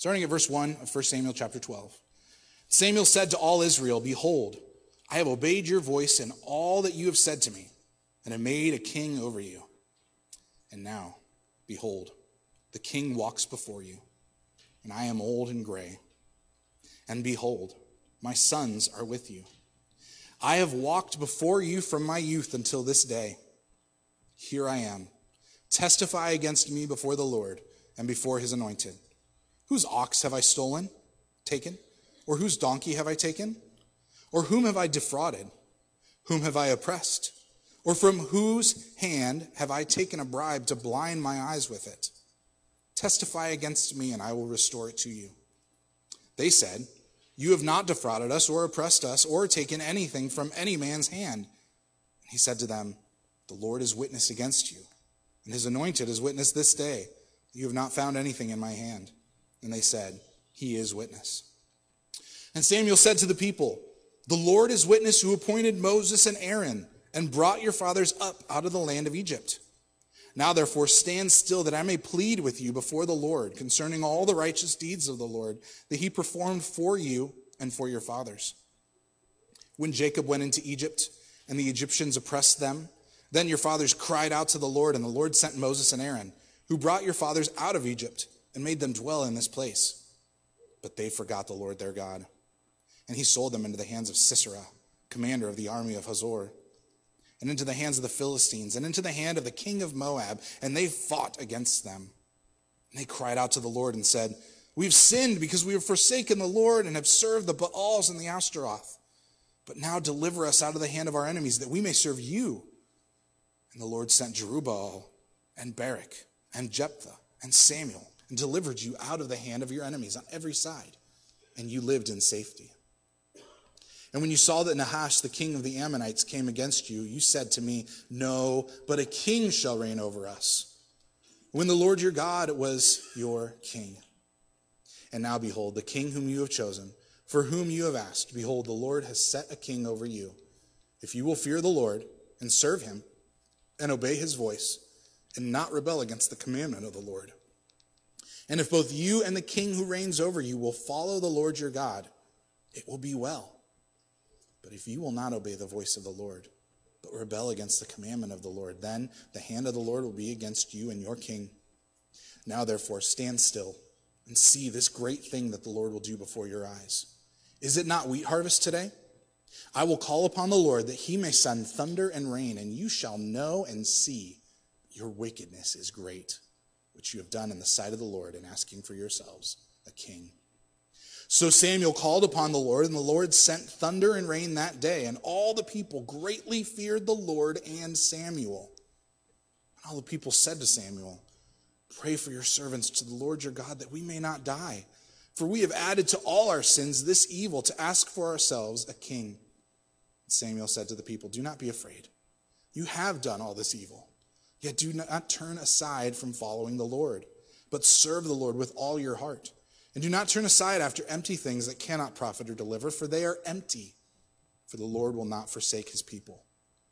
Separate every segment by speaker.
Speaker 1: Starting at verse 1 of 1 Samuel chapter 12. Samuel said to all Israel, Behold, I have obeyed your voice in all that you have said to me, and have made a king over you. And now, behold, the king walks before you, and I am old and gray. And behold, my sons are with you. I have walked before you from my youth until this day. Here I am. Testify against me before the Lord and before his anointed. Whose ox have I stolen, taken? Or whose donkey have I taken? Or whom have I defrauded? Whom have I oppressed? Or from whose hand have I taken a bribe to blind my eyes with it? Testify against me, and I will restore it to you. They said, You have not defrauded us, or oppressed us, or taken anything from any man's hand. he said to them, The Lord is witness against you, and his anointed is witness this day. that You have not found anything in my hand. And they said, He is witness. And Samuel said to the people, The Lord is witness who appointed Moses and Aaron and brought your fathers up out of the land of Egypt. Now, therefore, stand still that I may plead with you before the Lord concerning all the righteous deeds of the Lord that he performed for you and for your fathers. When Jacob went into Egypt and the Egyptians oppressed them, then your fathers cried out to the Lord, and the Lord sent Moses and Aaron, who brought your fathers out of Egypt and made them dwell in this place. But they forgot the Lord their God. And he sold them into the hands of Sisera, commander of the army of Hazor and into the hands of the Philistines, and into the hand of the king of Moab, and they fought against them. And they cried out to the Lord and said, We've sinned because we have forsaken the Lord and have served the Baals and the Ashtaroth. But now deliver us out of the hand of our enemies, that we may serve you. And the Lord sent Jerubbaal and Barak and Jephthah and Samuel, and delivered you out of the hand of your enemies on every side, and you lived in safety. And when you saw that Nahash, the king of the Ammonites, came against you, you said to me, No, but a king shall reign over us. When the Lord your God was your king. And now behold, the king whom you have chosen, for whom you have asked, behold, the Lord has set a king over you. If you will fear the Lord and serve him and obey his voice and not rebel against the commandment of the Lord. And if both you and the king who reigns over you will follow the Lord your God, it will be well. But if you will not obey the voice of the Lord, but rebel against the commandment of the Lord, then the hand of the Lord will be against you and your king. Now, therefore, stand still and see this great thing that the Lord will do before your eyes. Is it not wheat harvest today? I will call upon the Lord that he may send thunder and rain, and you shall know and see your wickedness is great, which you have done in the sight of the Lord in asking for yourselves a king. So Samuel called upon the Lord, and the Lord sent thunder and rain that day, and all the people greatly feared the Lord and Samuel. And all the people said to Samuel, Pray for your servants to the Lord your God that we may not die. For we have added to all our sins this evil to ask for ourselves a king. Samuel said to the people, Do not be afraid. You have done all this evil, yet do not turn aside from following the Lord, but serve the Lord with all your heart. And do not turn aside after empty things that cannot profit or deliver, for they are empty. For the Lord will not forsake his people,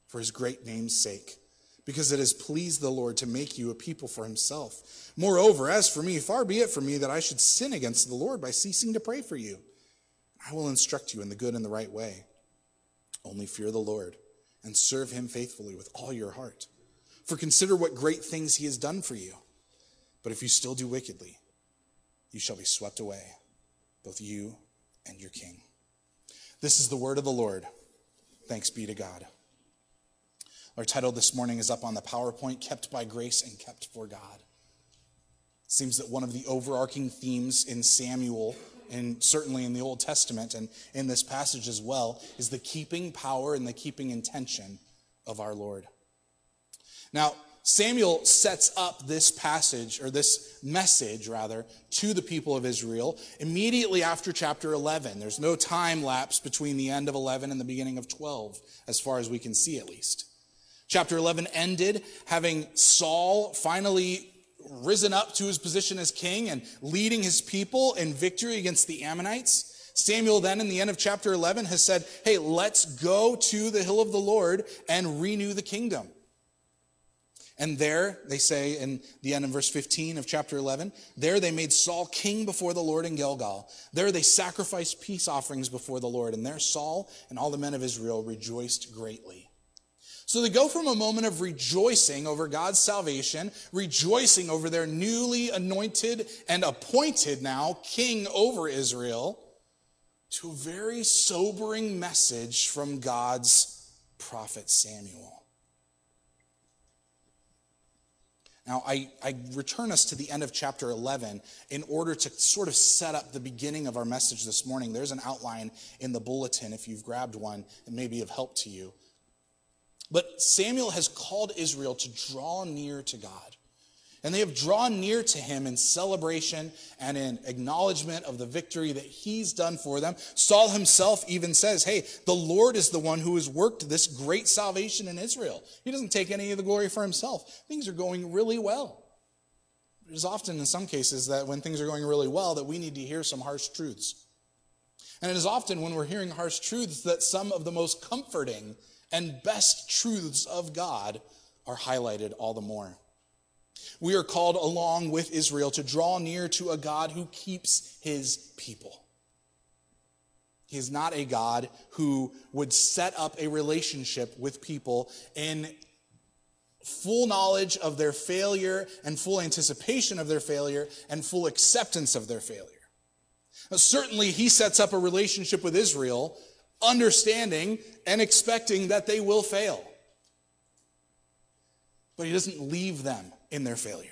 Speaker 1: for his great name's sake, because it has pleased the Lord to make you a people for himself. Moreover, as for me, far be it from me that I should sin against the Lord by ceasing to pray for you. I will instruct you in the good and the right way. Only fear the Lord and serve him faithfully with all your heart. For consider what great things he has done for you. But if you still do wickedly, you shall be swept away, both you and your king. This is the word of the Lord. Thanks be to God. Our title this morning is up on the PowerPoint Kept by Grace and Kept for God. Seems that one of the overarching themes in Samuel, and certainly in the Old Testament and in this passage as well, is the keeping power and the keeping intention of our Lord. Now, Samuel sets up this passage, or this message rather, to the people of Israel immediately after chapter 11. There's no time lapse between the end of 11 and the beginning of 12, as far as we can see at least. Chapter 11 ended having Saul finally risen up to his position as king and leading his people in victory against the Ammonites. Samuel then in the end of chapter 11 has said, Hey, let's go to the hill of the Lord and renew the kingdom. And there, they say in the end of verse 15 of chapter 11, there they made Saul king before the Lord in Gilgal. There they sacrificed peace offerings before the Lord. And there Saul and all the men of Israel rejoiced greatly. So they go from a moment of rejoicing over God's salvation, rejoicing over their newly anointed and appointed now king over Israel, to a very sobering message from God's prophet Samuel. Now, I, I, return us to the end of chapter 11 in order to sort of set up the beginning of our message this morning. There's an outline in the bulletin if you've grabbed one, it may be of help to you. But Samuel has called Israel to draw near to God. And they have drawn near to him in celebration and in acknowledgement of the victory that he's done for them. Saul himself even says, Hey, the Lord is the one who has worked this great salvation in Israel. He doesn't take any of the glory for himself. Things are going really well. It is often, in some cases, that when things are going really well, that we need to hear some harsh truths. And it is often when we're hearing harsh truths that some of the most comforting and best truths of God are highlighted all the more. We are called along with Israel to draw near to a God who keeps his people. He is not a God who would set up a relationship with people in full knowledge of their failure and full anticipation of their failure and full acceptance of their failure. Now, certainly, he sets up a relationship with Israel, understanding and expecting that they will fail. But he doesn't leave them in their failure.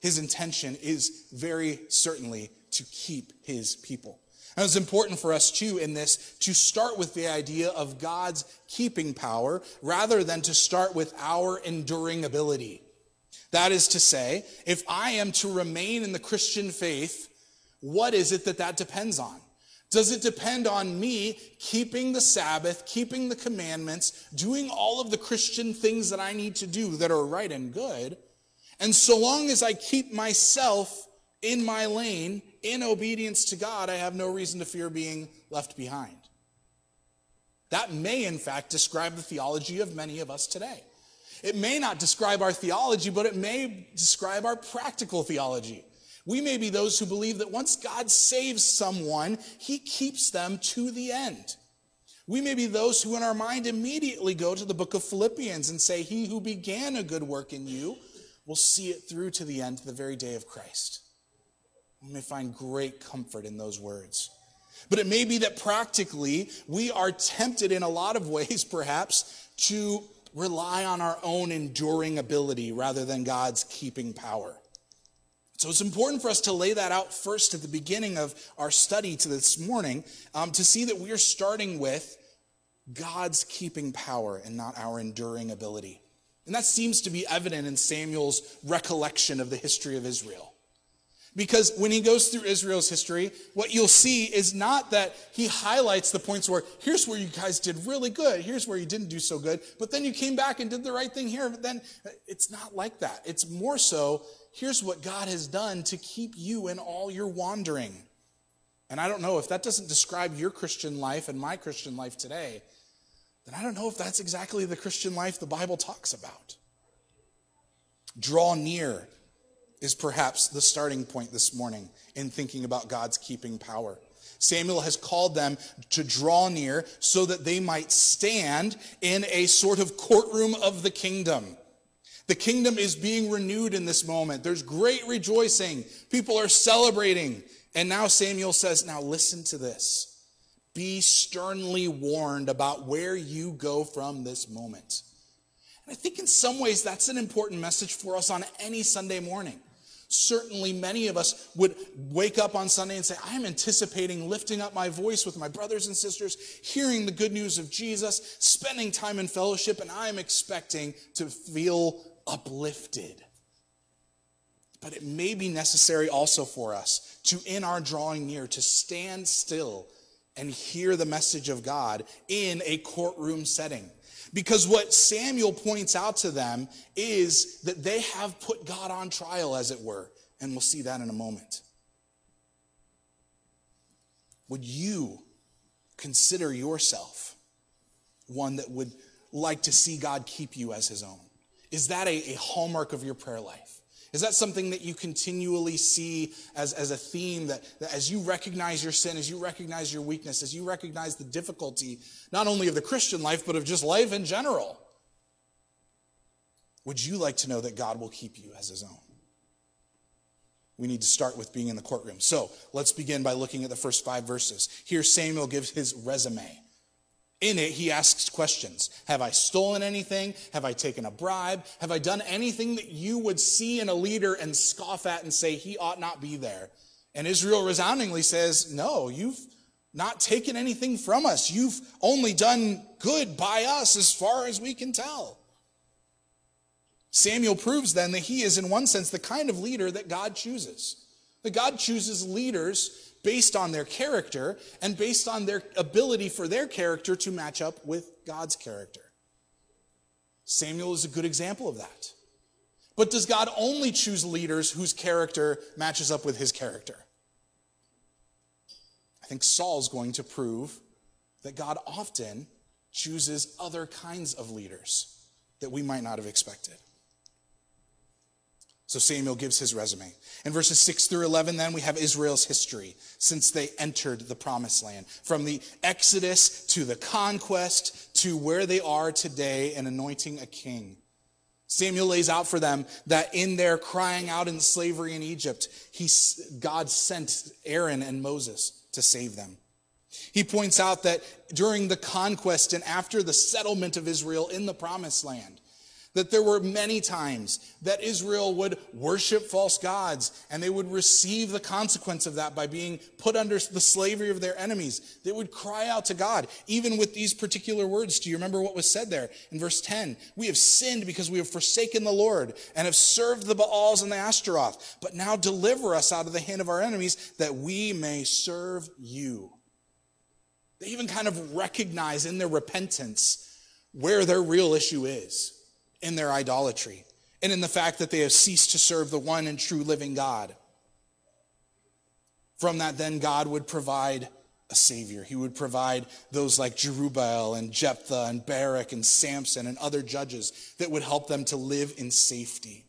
Speaker 1: His intention is very certainly to keep his people. And it's important for us, too, in this to start with the idea of God's keeping power rather than to start with our enduring ability. That is to say, if I am to remain in the Christian faith, what is it that that depends on? Does it depend on me keeping the Sabbath, keeping the commandments, doing all of the Christian things that I need to do that are right and good? And so long as I keep myself in my lane, in obedience to God, I have no reason to fear being left behind. That may, in fact, describe the theology of many of us today. It may not describe our theology, but it may describe our practical theology. We may be those who believe that once God saves someone, he keeps them to the end. We may be those who, in our mind, immediately go to the book of Philippians and say, He who began a good work in you will see it through to the end, to the very day of Christ. We may find great comfort in those words. But it may be that practically we are tempted in a lot of ways, perhaps, to rely on our own enduring ability rather than God's keeping power. So it's important for us to lay that out first at the beginning of our study to this morning um, to see that we are starting with God's keeping power and not our enduring ability. And that seems to be evident in Samuel's recollection of the history of Israel. Because when he goes through Israel's history, what you'll see is not that he highlights the points where here's where you guys did really good, here's where you didn't do so good, but then you came back and did the right thing here. But then uh, it's not like that. It's more so here's what God has done to keep you in all your wandering. And I don't know if that doesn't describe your Christian life and my Christian life today then I don't know if that's exactly the Christian life the Bible talks about. Draw near is perhaps the starting point this morning in thinking about God's keeping power. Samuel has called them to draw near so that they might stand in a sort of courtroom of the kingdom. The kingdom is being renewed in this moment. There's great rejoicing. People are celebrating. And now Samuel says, Now listen to this be sternly warned about where you go from this moment. And I think in some ways that's an important message for us on any Sunday morning. Certainly, many of us would wake up on Sunday and say, I'm anticipating lifting up my voice with my brothers and sisters, hearing the good news of Jesus, spending time in fellowship, and I'm expecting to feel uplifted. But it may be necessary also for us to, in our drawing near, to stand still and hear the message of God in a courtroom setting. Because what Samuel points out to them is that they have put God on trial, as it were. And we'll see that in a moment. Would you consider yourself one that would like to see God keep you as his own? Is that a, a hallmark of your prayer life? Is that something that you continually see as, as a theme that, that, as you recognize your sin, as you recognize your weakness, as you recognize the difficulty, not only of the Christian life, but of just life in general? Would you like to know that God will keep you as his own? We need to start with being in the courtroom. So let's begin by looking at the first five verses. Here, Samuel gives his resume. In it, he asks questions Have I stolen anything? Have I taken a bribe? Have I done anything that you would see in a leader and scoff at and say he ought not be there? And Israel resoundingly says, No, you've not taken anything from us. You've only done good by us as far as we can tell. Samuel proves then that he is, in one sense, the kind of leader that God chooses. God chooses leaders based on their character and based on their ability for their character to match up with God's character. Samuel is a good example of that. But does God only choose leaders whose character matches up with his character? I think Saul's going to prove that God often chooses other kinds of leaders that we might not have expected. So Samuel gives his resume. In verses 6 through 11, then, we have Israel's history since they entered the promised land. From the Exodus to the conquest to where they are today in anointing a king. Samuel lays out for them that in their crying out in slavery in Egypt, he, God sent Aaron and Moses to save them. He points out that during the conquest and after the settlement of Israel in the promised land, that there were many times that Israel would worship false gods and they would receive the consequence of that by being put under the slavery of their enemies. They would cry out to God, even with these particular words. Do you remember what was said there in verse 10? We have sinned because we have forsaken the Lord and have served the Baals and the Ashtaroth. But now deliver us out of the hand of our enemies that we may serve you. They even kind of recognize in their repentance where their real issue is in their idolatry and in the fact that they have ceased to serve the one and true living God. From that, then God would provide a savior. He would provide those like Jerubbaal and Jephthah and Barak and Samson and other judges that would help them to live in safety.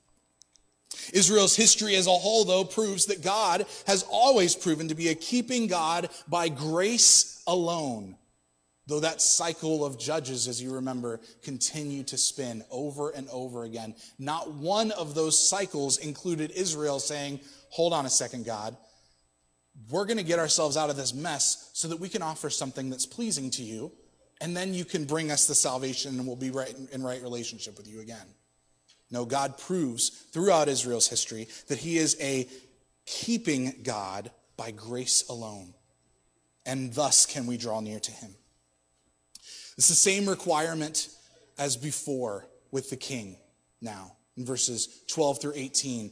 Speaker 1: Israel's history as a whole, though, proves that God has always proven to be a keeping God by grace alone Though that cycle of judges, as you remember, continue to spin over and over again. Not one of those cycles included Israel saying, Hold on a second, God. We're going to get ourselves out of this mess so that we can offer something that's pleasing to you, and then you can bring us the salvation and we'll be right in right relationship with you again. No, God proves throughout Israel's history that He is a keeping God by grace alone. And thus can we draw near to Him. It's the same requirement as before with the king now. In verses 12 through 18,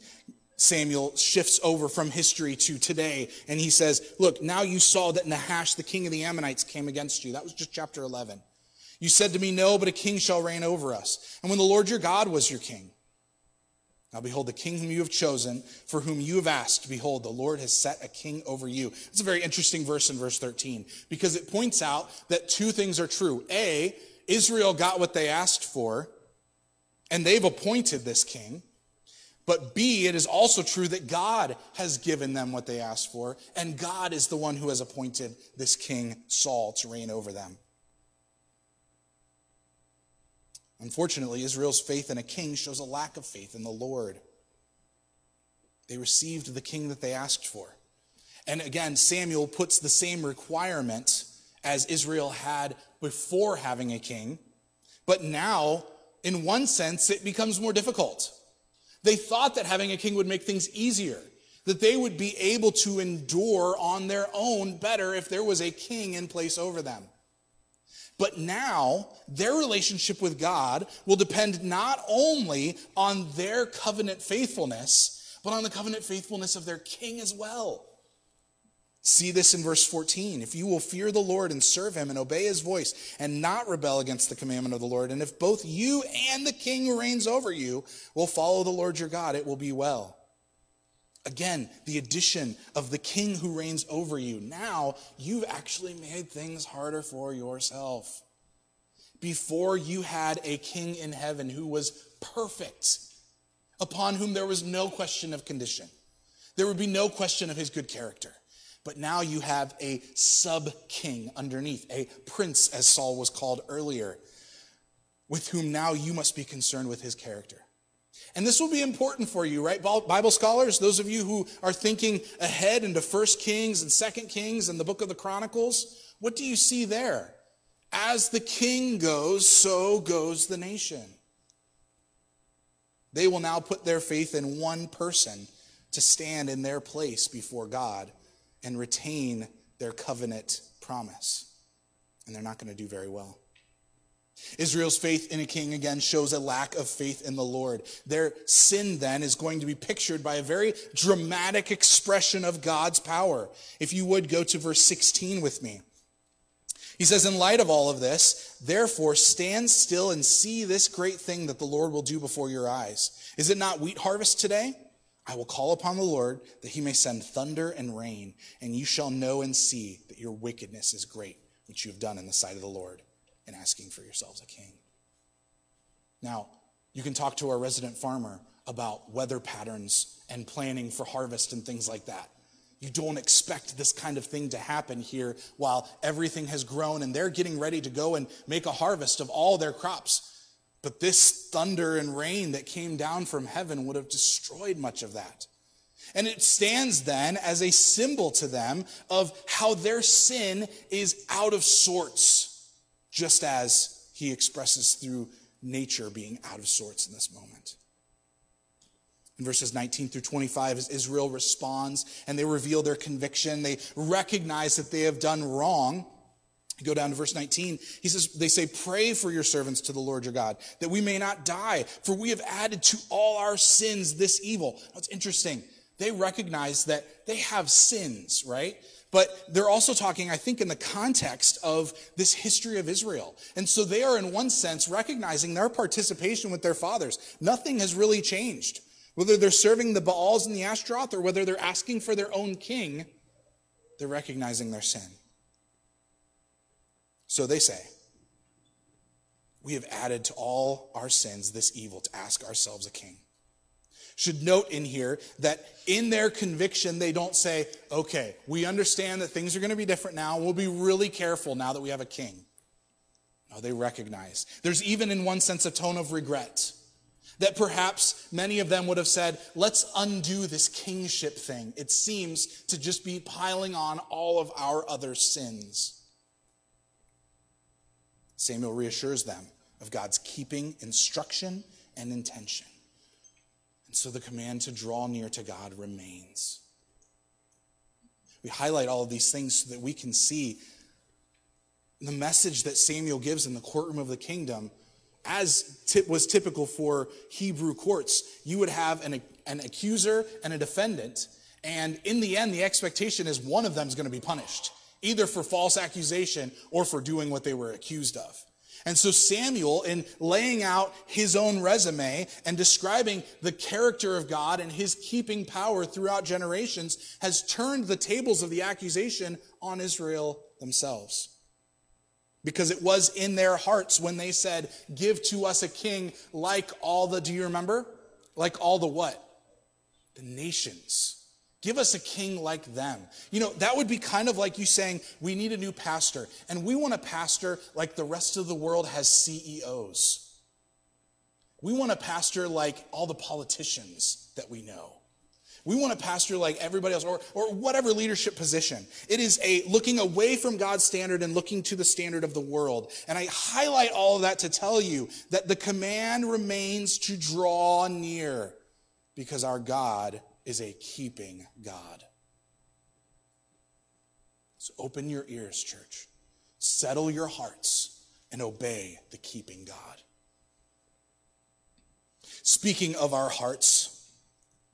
Speaker 1: Samuel shifts over from history to today, and he says, Look, now you saw that Nahash, the king of the Ammonites, came against you. That was just chapter 11. You said to me, No, but a king shall reign over us. And when the Lord your God was your king, now behold, the king whom you have chosen, for whom you have asked, behold, the Lord has set a king over you. It's a very interesting verse in verse 13 because it points out that two things are true. A, Israel got what they asked for, and they've appointed this king. But B, it is also true that God has given them what they asked for, and God is the one who has appointed this king Saul to reign over them. Unfortunately, Israel's faith in a king shows a lack of faith in the Lord. They received the king that they asked for. And again, Samuel puts the same requirement as Israel had before having a king. But now, in one sense, it becomes more difficult. They thought that having a king would make things easier, that they would be able to endure on their own better if there was a king in place over them. But now their relationship with God will depend not only on their covenant faithfulness, but on the covenant faithfulness of their king as well. See this in verse 14. If you will fear the Lord and serve him and obey his voice and not rebel against the commandment of the Lord, and if both you and the king who reigns over you will follow the Lord your God, it will be well. Again, the addition of the king who reigns over you. Now you've actually made things harder for yourself. before you had a king in heaven who was perfect, upon whom there was no question of condition. There would be no question of his good character. But now you have a sub king underneath, a prince, as Saul was called earlier, with whom now you must be concerned with his character. And this will be important for you, right? Bible scholars, those of you who are thinking ahead into First Kings and Second Kings and the book of the Chronicles, what do you see there? As the king goes, so goes the nation. They will now put their faith in one person to stand in their place before God and retain their covenant promise. And they're not going to do very well. Israel's faith in a king again shows a lack of faith in the Lord. Their sin then is going to be pictured by a very dramatic expression of God's power. If you would go to verse 16 with me. He says, In light of all of this, therefore stand still and see this great thing that the Lord will do before your eyes. Is it not wheat harvest today? I will call upon the Lord that he may send thunder and rain, and you shall know and see that your wickedness is great, which you have done in the sight of the Lord, in asking for yourselves a king. Now, you can talk to our resident farmer about weather patterns and planning for harvest and things like that. You don't expect this kind of thing to happen here while everything has grown and they're getting ready to go and make a harvest of all their crops. But this thunder and rain that came down from heaven would have destroyed much of that. And it stands then as a symbol to them of how their sin is out of sorts, just as he expresses through nature being out of sorts in this moment in verses 19 through 25 as Israel responds and they reveal their conviction. They recognize that they have done wrong. go down to verse 19. He says, they say, pray for your servants to the Lord your God, that we may not die, for we have added to all our sins this evil. That's interesting. They recognize that they have sins, right? But they're also talking, I think, in the context of this history of Israel. And so they are, in one sense, recognizing their participation with their fathers. Nothing has really changed. Whether they're serving the Baals and the Ashtaroth or whether they're asking for their own king, they're recognizing their sin. So they say, We have added to all our sins this evil to ask ourselves a king. Should note in here that in their conviction, they don't say, Okay, we understand that things are going to be different now. We'll be really careful now that we have a king. No, they recognize. There's even, in one sense, a tone of regret. That perhaps many of them would have said, let's undo this kingship thing. It seems to just be piling on all of our other sins. Samuel reassures them of God's keeping instruction and intention. And so the command to draw near to God remains. We highlight all of these things so that we can see the message that Samuel gives in the courtroom of the kingdom as was typical for Hebrew courts, you would have an, an accuser and a defendant. And in the end, the expectation is one of them is going to be punished, either for false accusation or for doing what they were accused of. And so Samuel, in laying out his own resume and describing the character of God and his keeping power throughout generations, has turned the tables of the accusation on Israel themselves because it was in their hearts when they said, Give to us a king like all the, do you remember? Like all the what? The nations. Give us a king like them. You know, that would be kind of like you saying, We need a new pastor, and we want a pastor like the rest of the world has CEOs. We want a pastor like all the politicians that we know. We want a pastor like everybody else or, or whatever leadership position. It is a looking away from God's standard and looking to the standard of the world. And I highlight all of that to tell you that the command remains to draw near because our God is a keeping God. So open your ears, church. Settle your hearts and obey the keeping God. Speaking of our hearts,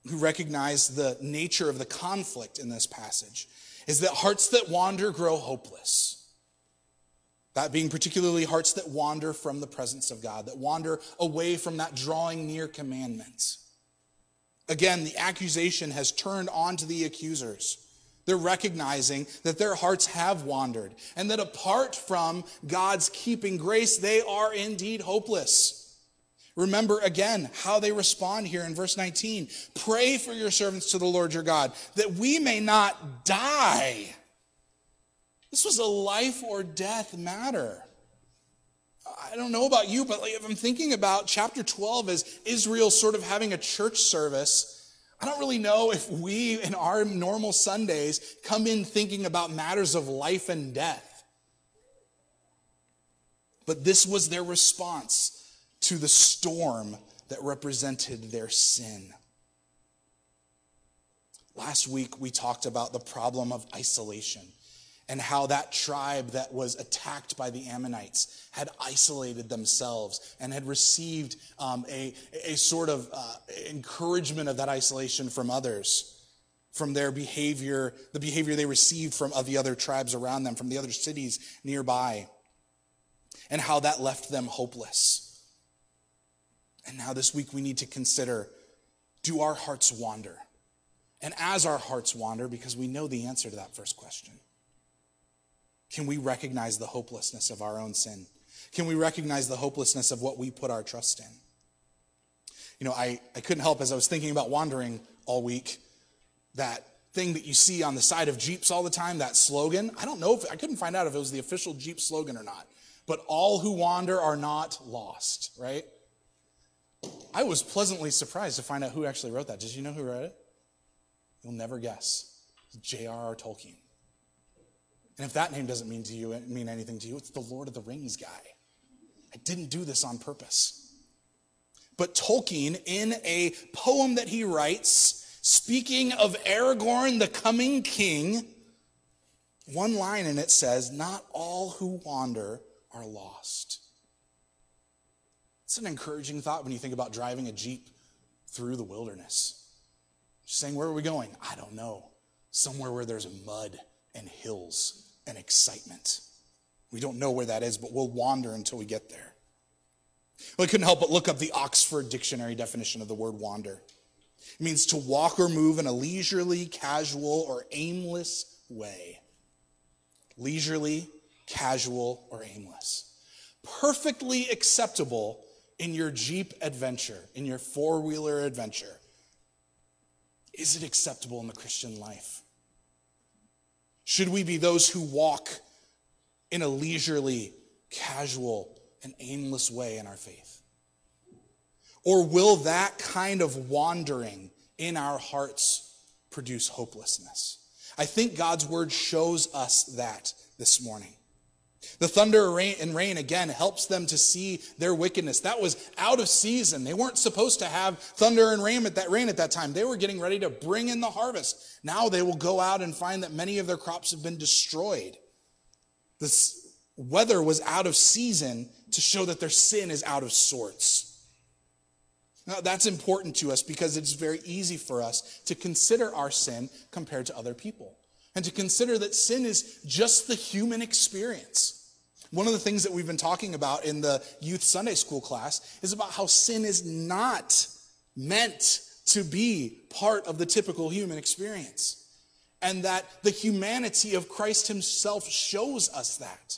Speaker 1: we recognize the nature of the conflict in this passage is that hearts that wander grow hopeless. That being particularly hearts that wander from the presence of God, that wander away from that drawing near commandments. Again, the accusation has turned on to the accusers. They're recognizing that their hearts have wandered and that apart from God's keeping grace, they are indeed hopeless. Remember again how they respond here in verse 19. Pray for your servants to the Lord your God that we may not die. This was a life or death matter. I don't know about you, but like if I'm thinking about chapter 12 as Israel sort of having a church service, I don't really know if we in our normal Sundays come in thinking about matters of life and death. But this was their response to the storm that represented their sin. Last week, we talked about the problem of isolation and how that tribe that was attacked by the Ammonites had isolated themselves and had received um, a, a sort of uh, encouragement of that isolation from others, from their behavior, the behavior they received from of the other tribes around them, from the other cities nearby, and how that left them hopeless. And now this week we need to consider do our hearts wander? And as our hearts wander, because we know the answer to that first question, can we recognize the hopelessness of our own sin? Can we recognize the hopelessness of what we put our trust in? You know, I, I couldn't help as I was thinking about wandering all week, that thing that you see on the side of Jeeps all the time, that slogan. I don't know if I couldn't find out if it was the official Jeep slogan or not, but all who wander are not lost, right? I was pleasantly surprised to find out who actually wrote that. Did you know who wrote it? You'll never guess. J.R.R. Tolkien. And if that name doesn't mean to you mean anything to you, it's the Lord of the Rings guy. I didn't do this on purpose. But Tolkien, in a poem that he writes, speaking of Aragorn, the coming king, one line in it says, Not all who wander are lost. It's an encouraging thought when you think about driving a Jeep through the wilderness. Just saying, Where are we going? I don't know. Somewhere where there's mud and hills and excitement. We don't know where that is, but we'll wander until we get there. Well, I couldn't help but look up the Oxford Dictionary definition of the word wander. It means to walk or move in a leisurely, casual, or aimless way. Leisurely, casual, or aimless. Perfectly acceptable in your Jeep adventure, in your four wheeler adventure. Is it acceptable in the Christian life? Should we be those who walk in a leisurely, casual, and aimless way in our faith? Or will that kind of wandering in our hearts produce hopelessness? I think God's word shows us that this morning. The thunder and rain again helps them to see their wickedness. That was out of season. They weren't supposed to have thunder and rain at that rain at that time. They were getting ready to bring in the harvest. Now they will go out and find that many of their crops have been destroyed. This weather was out of season to show that their sin is out of sorts. Now, that's important to us because it's very easy for us to consider our sin compared to other people and to consider that sin is just the human experience. One of the things that we've been talking about in the youth Sunday school class is about how sin is not meant to be part of the typical human experience. And that the humanity of Christ himself shows us that.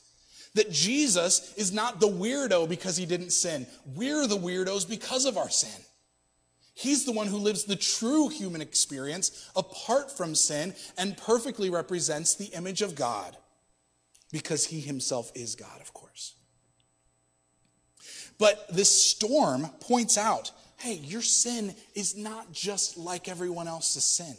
Speaker 1: That Jesus is not the weirdo because he didn't sin. We're the weirdos because of our sin. He's the one who lives the true human experience apart from sin and perfectly represents the image of God because he himself is God, of course. But this storm points out hey, your sin is not just like everyone else's sin.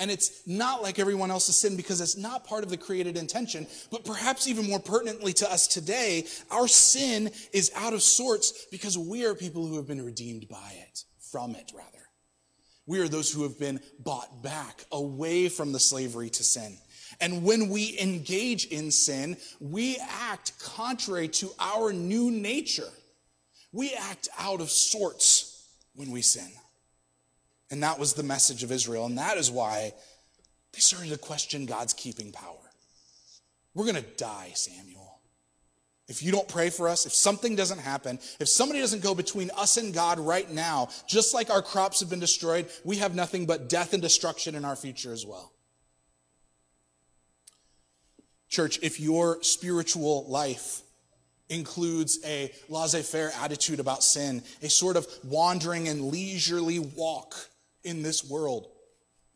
Speaker 1: And it's not like everyone else's sin because it's not part of the created intention. But perhaps even more pertinently to us today, our sin is out of sorts because we are people who have been redeemed by it from it, rather. We are those who have been bought back away from the slavery to sin. And when we engage in sin, we act contrary to our new nature. We act out of sorts when we sin. And that was the message of Israel. And that is why they started to question God's keeping power. We're going to die, Samuel. If you don't pray for us, if something doesn't happen, if somebody doesn't go between us and God right now, just like our crops have been destroyed, we have nothing but death and destruction in our future as well. Church, if your spiritual life includes a laissez faire attitude about sin, a sort of wandering and leisurely walk in this world,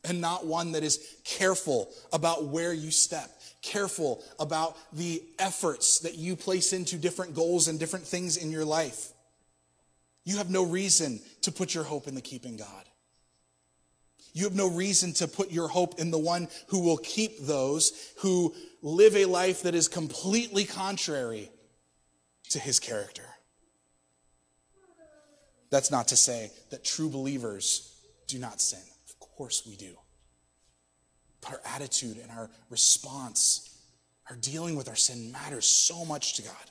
Speaker 1: and not one that is careful about where you step, careful about the efforts that you place into different goals and different things in your life. You have no reason to put your hope in the keeping God. You have no reason to put your hope in the one who will keep those who live a life that is completely contrary to his character. That's not to say that true believers do not sin. Of course we do. But our attitude and our response, our dealing with our sin matters so much to God.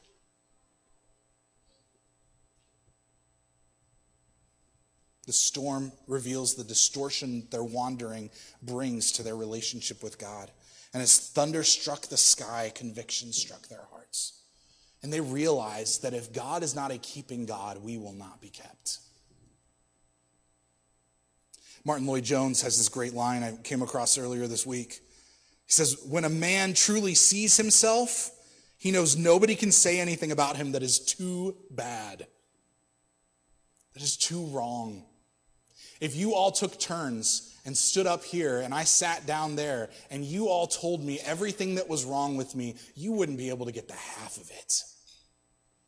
Speaker 1: The storm reveals the distortion their wandering brings to their relationship with God. And as thunder struck the sky, conviction struck their hearts. And they realized that if God is not a keeping God, we will not be kept. Martyn Lloyd-Jones has this great line I came across earlier this week. He says, When a man truly sees himself, he knows nobody can say anything about him that is too bad, that is too wrong. If you all took turns and stood up here and I sat down there and you all told me everything that was wrong with me, you wouldn't be able to get the half of it.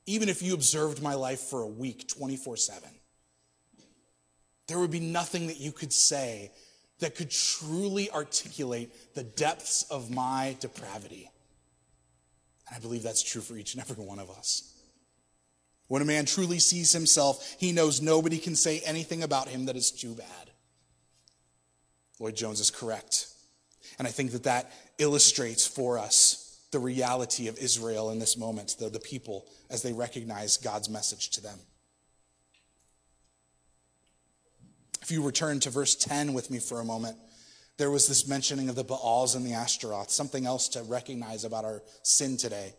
Speaker 1: Even if you observed my life for a week, 24 7. There would be nothing that you could say that could truly articulate the depths of my depravity. And I believe that's true for each and every one of us. When a man truly sees himself, he knows nobody can say anything about him that is too bad. Lloyd-Jones is correct. And I think that that illustrates for us the reality of Israel in this moment, the, the people, as they recognize God's message to them. If you return to verse 10 with me for a moment, there was this mentioning of the Baals and the Ashtaroth, something else to recognize about our sin today.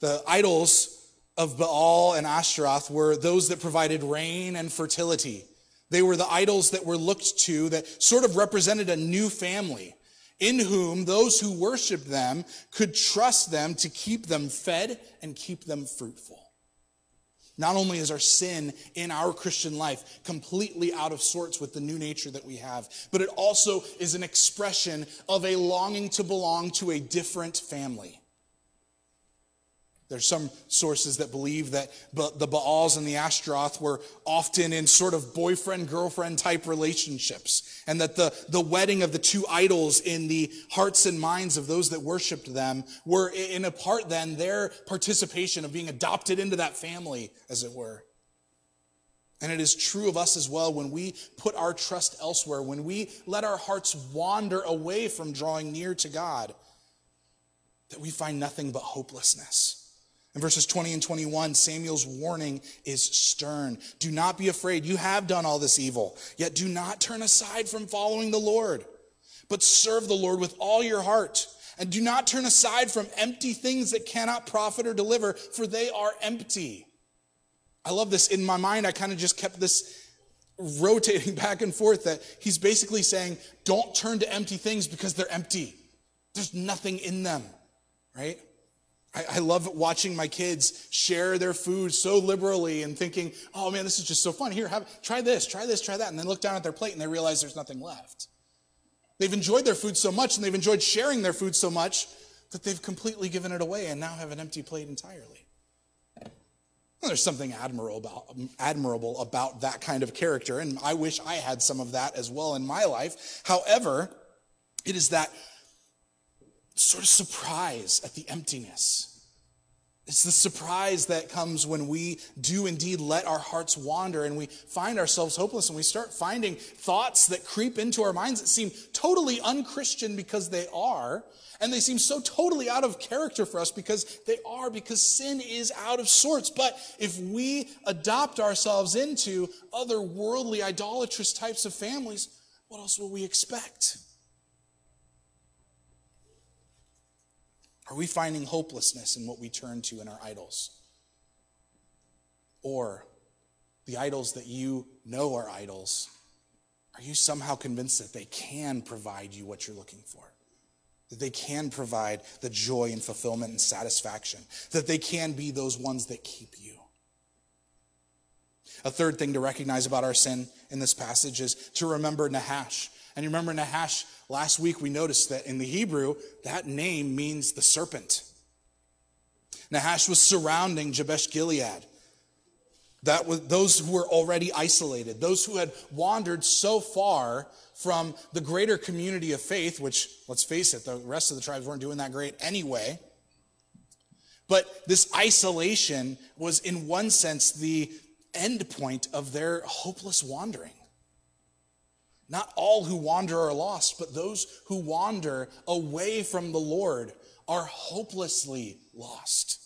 Speaker 1: The idols of Baal and Ashtaroth were those that provided rain and fertility. They were the idols that were looked to that sort of represented a new family in whom those who worshiped them could trust them to keep them fed and keep them fruitful. Not only is our sin in our Christian life completely out of sorts with the new nature that we have, but it also is an expression of a longing to belong to a different family. There's some sources that believe that the Baals and the Ashtaroth were often in sort of boyfriend girlfriend type relationships, and that the, the wedding of the two idols in the hearts and minds of those that worshiped them were, in a part, then, their participation of being adopted into that family, as it were. And it is true of us as well when we put our trust elsewhere, when we let our hearts wander away from drawing near to God, that we find nothing but hopelessness. In verses 20 and 21, Samuel's warning is stern. Do not be afraid. You have done all this evil, yet do not turn aside from following the Lord, but serve the Lord with all your heart. And do not turn aside from empty things that cannot profit or deliver, for they are empty. I love this. In my mind, I kind of just kept this rotating back and forth that he's basically saying, don't turn to empty things because they're empty. There's nothing in them, right? I, I love watching my kids share their food so liberally and thinking, oh man, this is just so fun. Here, have, try this, try this, try that. And then look down at their plate and they realize there's nothing left. They've enjoyed their food so much and they've enjoyed sharing their food so much that they've completely given it away and now have an empty plate entirely. Well, there's something admirable admirable about that kind of character, and I wish I had some of that as well in my life. However, it is that sort of surprise at the emptiness. It's the surprise that comes when we do indeed let our hearts wander and we find ourselves hopeless and we start finding thoughts that creep into our minds that seem totally unchristian because they are, and they seem so totally out of character for us because they are, because sin is out of sorts. But if we adopt ourselves into other worldly, idolatrous types of families, what else will we expect? Are we finding hopelessness in what we turn to in our idols? Or the idols that you know are idols, are you somehow convinced that they can provide you what you're looking for? that they can provide the joy and fulfillment and satisfaction, that they can be those ones that keep you. A third thing to recognize about our sin in this passage is to remember Nahash. And you remember Nahash, last week we noticed that in the Hebrew, that name means the serpent. Nahash was surrounding Jabesh Gilead. That was those who were already isolated, those who had wandered so far from the greater community of faith, which, let's face it, the rest of the tribes weren't doing that great anyway. But this isolation was, in one sense, the end point of their hopeless wandering. Not all who wander are lost, but those who wander away from the Lord are hopelessly lost.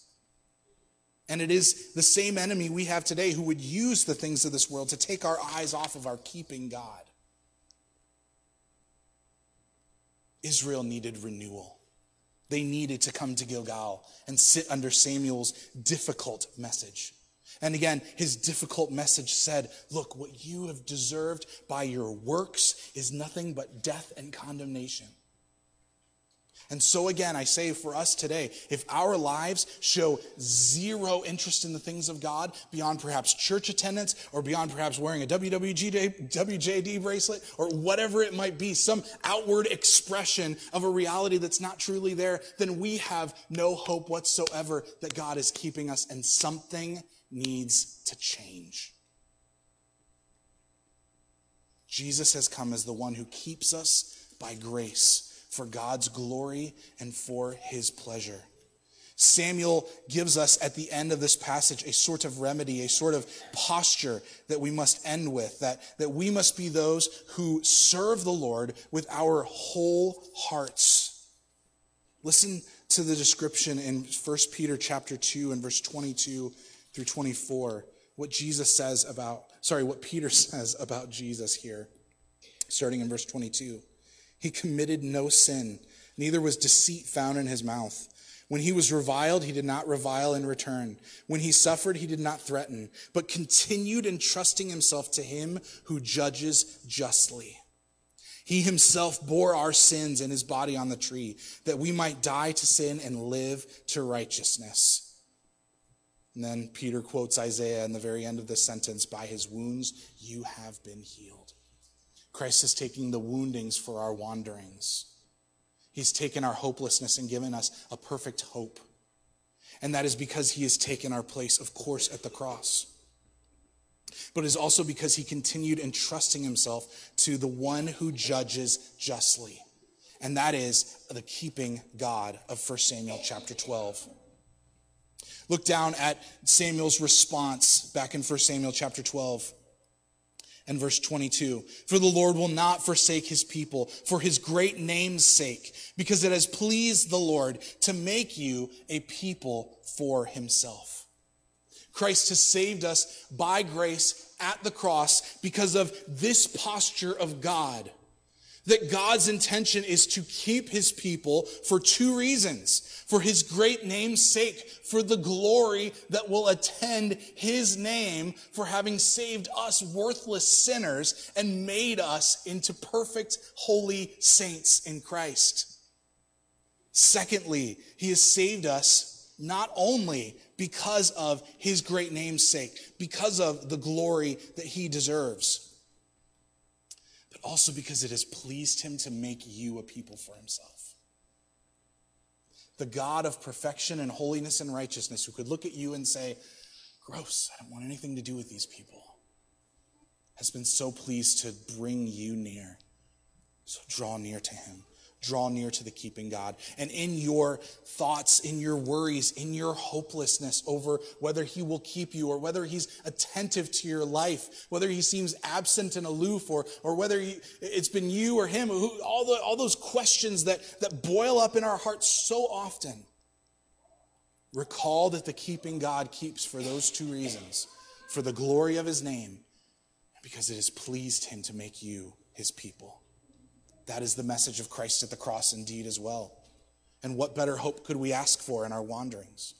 Speaker 1: And it is the same enemy we have today who would use the things of this world to take our eyes off of our keeping God. Israel needed renewal. They needed to come to Gilgal and sit under Samuel's difficult message. And again, his difficult message said, Look, what you have deserved by your works is nothing but death and condemnation. And so, again, I say for us today, if our lives show zero interest in the things of God beyond perhaps church attendance or beyond perhaps wearing a WWJD bracelet or whatever it might be, some outward expression of a reality that's not truly there, then we have no hope whatsoever that God is keeping us and something needs to change. Jesus has come as the one who keeps us by grace for God's glory and for his pleasure. Samuel gives us at the end of this passage a sort of remedy, a sort of posture that we must end with, that, that we must be those who serve the Lord with our whole hearts. Listen to the description in 1 Peter chapter 2 and verse 22 through 24, what Jesus says about, sorry, what Peter says about Jesus here, starting in verse 22. He committed no sin, neither was deceit found in his mouth. When he was reviled, he did not revile in return. When he suffered, he did not threaten, but continued entrusting himself to him who judges justly. He himself bore our sins in his body on the tree, that we might die to sin and live to righteousness. And then Peter quotes Isaiah in the very end of this sentence By his wounds you have been healed. Christ is taking the woundings for our wanderings. He's taken our hopelessness and given us a perfect hope. And that is because he has taken our place, of course, at the cross. But it is also because he continued entrusting himself to the one who judges justly. And that is the keeping God of 1 Samuel chapter 12. Look down at Samuel's response back in 1 Samuel chapter 12 and verse 22. For the Lord will not forsake his people for his great name's sake, because it has pleased the Lord to make you a people for himself. Christ has saved us by grace at the cross because of this posture of God that God's intention is to keep his people for two reasons. For his great name's sake, for the glory that will attend his name, for having saved us worthless sinners and made us into perfect, holy saints in Christ. Secondly, he has saved us not only because of his great name's sake, because of the glory that he deserves, but also because it has pleased him to make you a people for himself. The God of perfection and holiness and righteousness who could look at you and say, Gross, I don't want anything to do with these people, has been so pleased to bring you near. So draw near to him draw near to the keeping God. And in your thoughts, in your worries, in your hopelessness over whether he will keep you or whether he's attentive to your life, whether he seems absent and aloof or, or whether he, it's been you or him, who, all, the, all those questions that, that boil up in our hearts so often. Recall that the keeping God keeps for those two reasons for the glory of his name, because it has pleased him to make you his people. That is the message of Christ at the cross indeed as well. And what better hope could we ask for in our wanderings?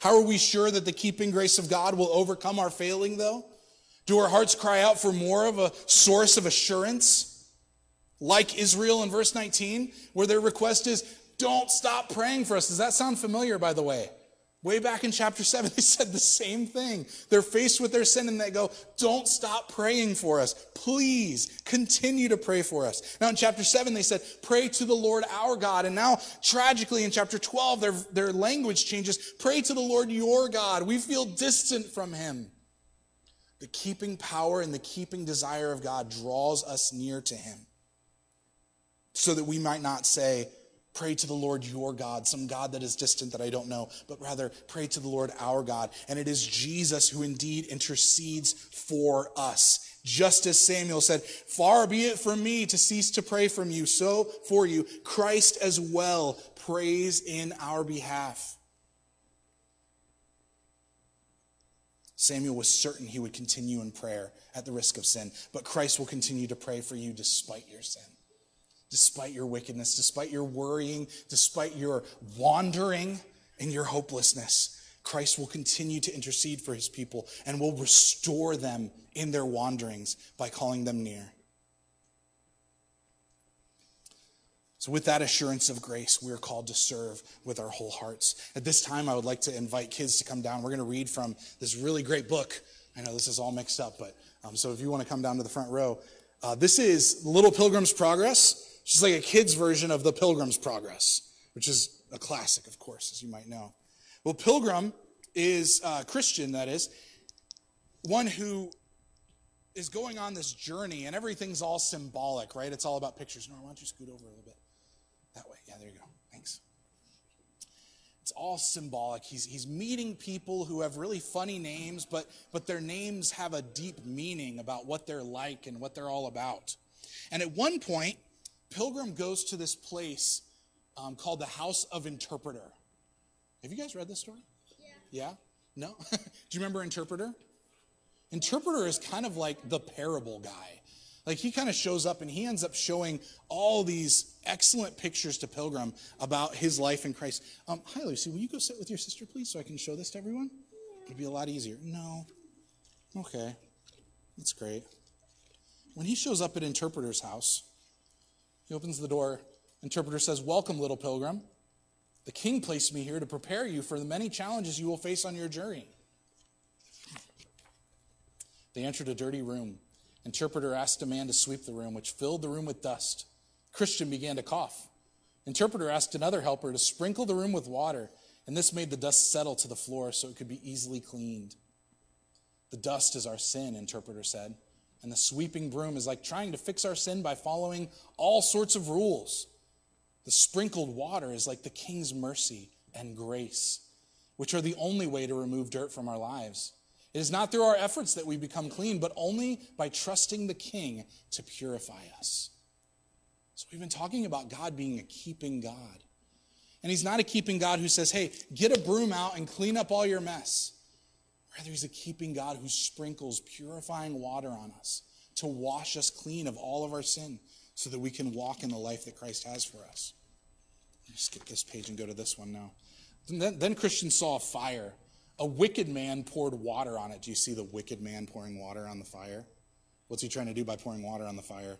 Speaker 1: How are we sure that the keeping grace of God will overcome our failing, though? Do our hearts cry out for more of a source of assurance? like Israel in verse 19, where their request is, don't stop praying for us. Does that sound familiar, by the way? Way back in chapter 7, they said the same thing. They're faced with their sin and they go, Don't stop praying for us. Please continue to pray for us. Now, in chapter 7, they said, Pray to the Lord our God. And now, tragically, in chapter 12, their, their language changes Pray to the Lord your God. We feel distant from him. The keeping power and the keeping desire of God draws us near to him so that we might not say, Pray to the Lord your God, some God that is distant that I don't know, but rather pray to the Lord our God. And it is Jesus who indeed intercedes for us. Just as Samuel said, Far be it from me to cease to pray from you, so for you, Christ as well prays in our behalf. Samuel was certain he would continue in prayer at the risk of sin, but Christ will continue to pray for you despite your sin despite your wickedness, despite your worrying, despite your wandering and your hopelessness. Christ will continue to intercede for his people and will restore them in their wanderings by calling them near. So, with that assurance of grace, we are called to serve with our whole hearts. At this time, I would like to invite kids to come down. We're going to read from this really great book. I know this is all mixed up, but um, so if you want to come down to the front row, uh, this is Little Pilgrim's Progress. It's like a kid's version of the Pilgrim's Progress, which is a classic, of course, as you might know. Well, Pilgrim is uh, Christian, that is, one who is going on this journey, and everything's all symbolic, right? It's all about pictures. No, why don't you scoot over a little bit? That way. Yeah, there you go. Thanks. It's all symbolic. He's, he's meeting people who have really funny names, but, but their names have a deep meaning about what they're like and what they're all about. And at one point, Pilgrim goes to this place um, called the House of Interpreter. Have you guys read this story? Yeah. Yeah? No? Do you remember Interpreter? Interpreter is kind of like the parable guy. Like he kind of shows up and he ends up showing all these excellent pictures to Pilgrim about his life in Christ. Um, hi, Lucy. Will you go sit with your sister, please, so I can show this to everyone? It'd be a lot easier. No. Okay. That's great. When he shows up at Interpreter's house, he opens the door. Interpreter says, Welcome, little pilgrim. The king placed me here to prepare you for the many challenges you will face on your journey. They entered a dirty room. Interpreter asked a man to sweep the room, which filled the room with dust. Christian began to cough. Interpreter asked another helper to sprinkle the room with water, and this made the dust settle to the floor so it could be easily cleaned. The dust is our sin, interpreter said. And the sweeping broom is like trying to fix our sin by following all sorts of rules. The sprinkled water is like the king's mercy and grace, which are the only way to remove dirt from our lives. It is not through our efforts that we become clean, but only by trusting the king to purify us. So we've been talking about God being a keeping God. And he's not a keeping God who says, hey, get a broom out and clean up all your mess. Rather, he's a keeping God who sprinkles purifying water on us to wash us clean of all of our sin so that we can walk in the life that Christ has for us. Skip this page and go to this one now. Then, then Christian saw a fire. A wicked man poured water on it. Do you see the wicked man pouring water on the fire? What's he trying to do by pouring water on the fire?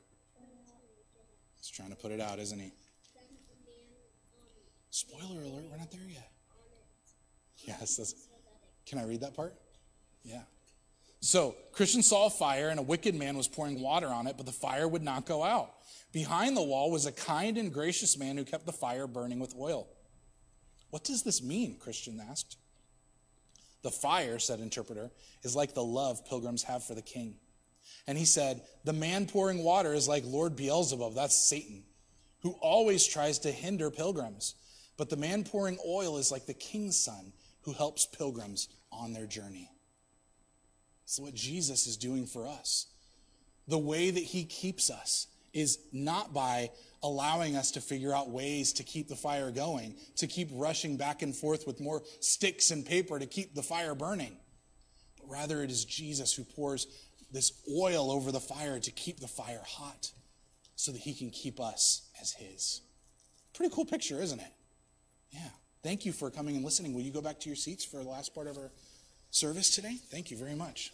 Speaker 1: He's trying to put it out, isn't he? Spoiler alert, we're not there yet. Yes, can I read that part? Yeah. So, Christian saw a fire, and a wicked man was pouring water on it, but the fire would not go out. Behind the wall was a kind and gracious man who kept the fire burning with oil. What does this mean? Christian asked. The fire, said interpreter, is like the love pilgrims have for the king. And he said, The man pouring water is like Lord Beelzebub, that's Satan, who always tries to hinder pilgrims. But the man pouring oil is like the king's son, who helps pilgrims on their journey. It's what Jesus is doing for us. The way that he keeps us is not by allowing us to figure out ways to keep the fire going, to keep rushing back and forth with more sticks and paper to keep the fire burning. But rather, it is Jesus who pours this oil over the fire to keep the fire hot so that he can keep us as his. Pretty cool picture, isn't it? Yeah. Thank you for coming and listening. Will you go back to your seats for the last part of our service today? Thank you very much.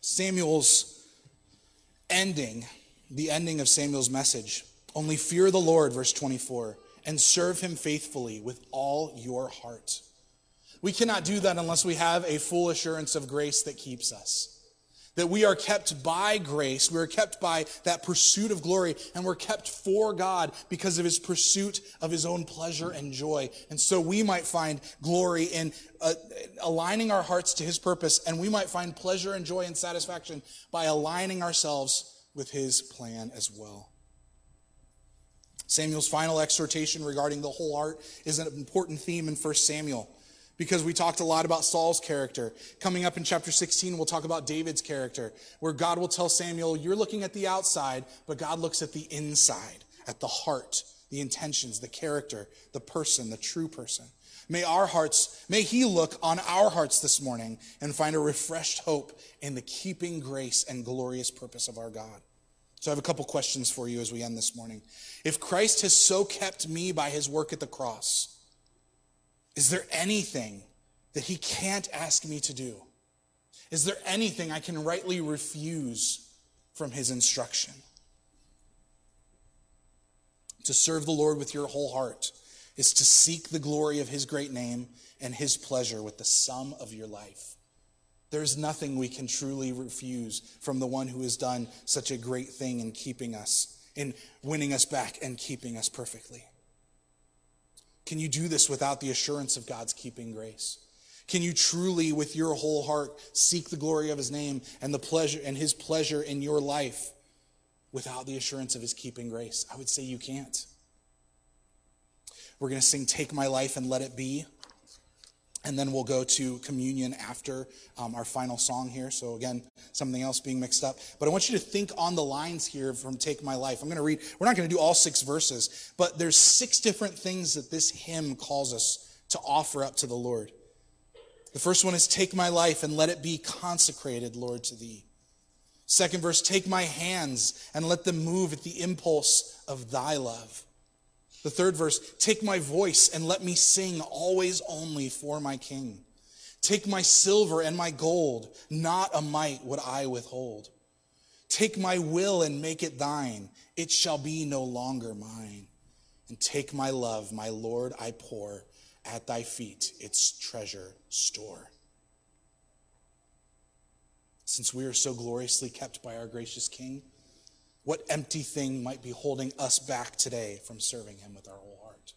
Speaker 1: Samuel's ending, the ending of Samuel's message. Only fear the Lord, verse 24, and serve him faithfully with all your heart. We cannot do that unless we have a full assurance of grace that keeps us. That we are kept by grace, we are kept by that pursuit of glory, and we're kept for God because of his pursuit of his own pleasure and joy. And so we might find glory in uh, aligning our hearts to his purpose, and we might find pleasure and joy and satisfaction by aligning ourselves with his plan as well. Samuel's final exhortation regarding the whole heart is an important theme in 1 Samuel because we talked a lot about Saul's character. Coming up in chapter 16, we'll talk about David's character, where God will tell Samuel, You're looking at the outside, but God looks at the inside, at the heart, the intentions, the character, the person, the true person. May our hearts, may He look on our hearts this morning and find a refreshed hope in the keeping grace and glorious purpose of our God. So I have a couple questions for you as we end this morning. If Christ has so kept me by His work at the cross, is there anything that he can't ask me to do? Is there anything I can rightly refuse from his instruction? To serve the Lord with your whole heart is to seek the glory of his great name and his pleasure with the sum of your life. There's nothing we can truly refuse from the one who has done such a great thing in keeping us, in winning us back and keeping us perfectly. Can you do this without the assurance of God's keeping grace? Can you truly, with your whole heart, seek the glory of his name and the pleasure and his pleasure in your life without the assurance of his keeping grace? I would say you can't. We're going to sing Take My Life and Let It Be. And then we'll go to communion after um, our final song here. So, again, something else being mixed up. But I want you to think on the lines here from Take My Life. I'm going to read, we're not going to do all six verses, but there's six different things that this hymn calls us to offer up to the Lord. The first one is Take my life and let it be consecrated, Lord, to thee. Second verse, Take my hands and let them move at the impulse of thy love. The third verse, take my voice and let me sing always only for my king. Take my silver and my gold, not a mite would I withhold. Take my will and make it thine, it shall be no longer mine. And take my love, my Lord, I pour at thy feet its treasure store. Since we are so gloriously kept by our gracious King, what empty thing might be holding us back today from serving Him with our whole heart?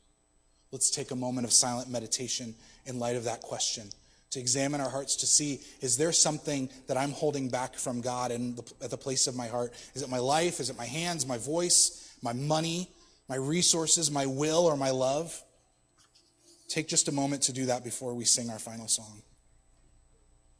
Speaker 1: Let's take a moment of silent meditation in light of that question to examine our hearts to see is there something that I'm holding back from God in the, at the place of my heart? Is it my life? Is it my hands, my voice, my money, my resources, my will, or my love? Take just a moment to do that before we sing our final song.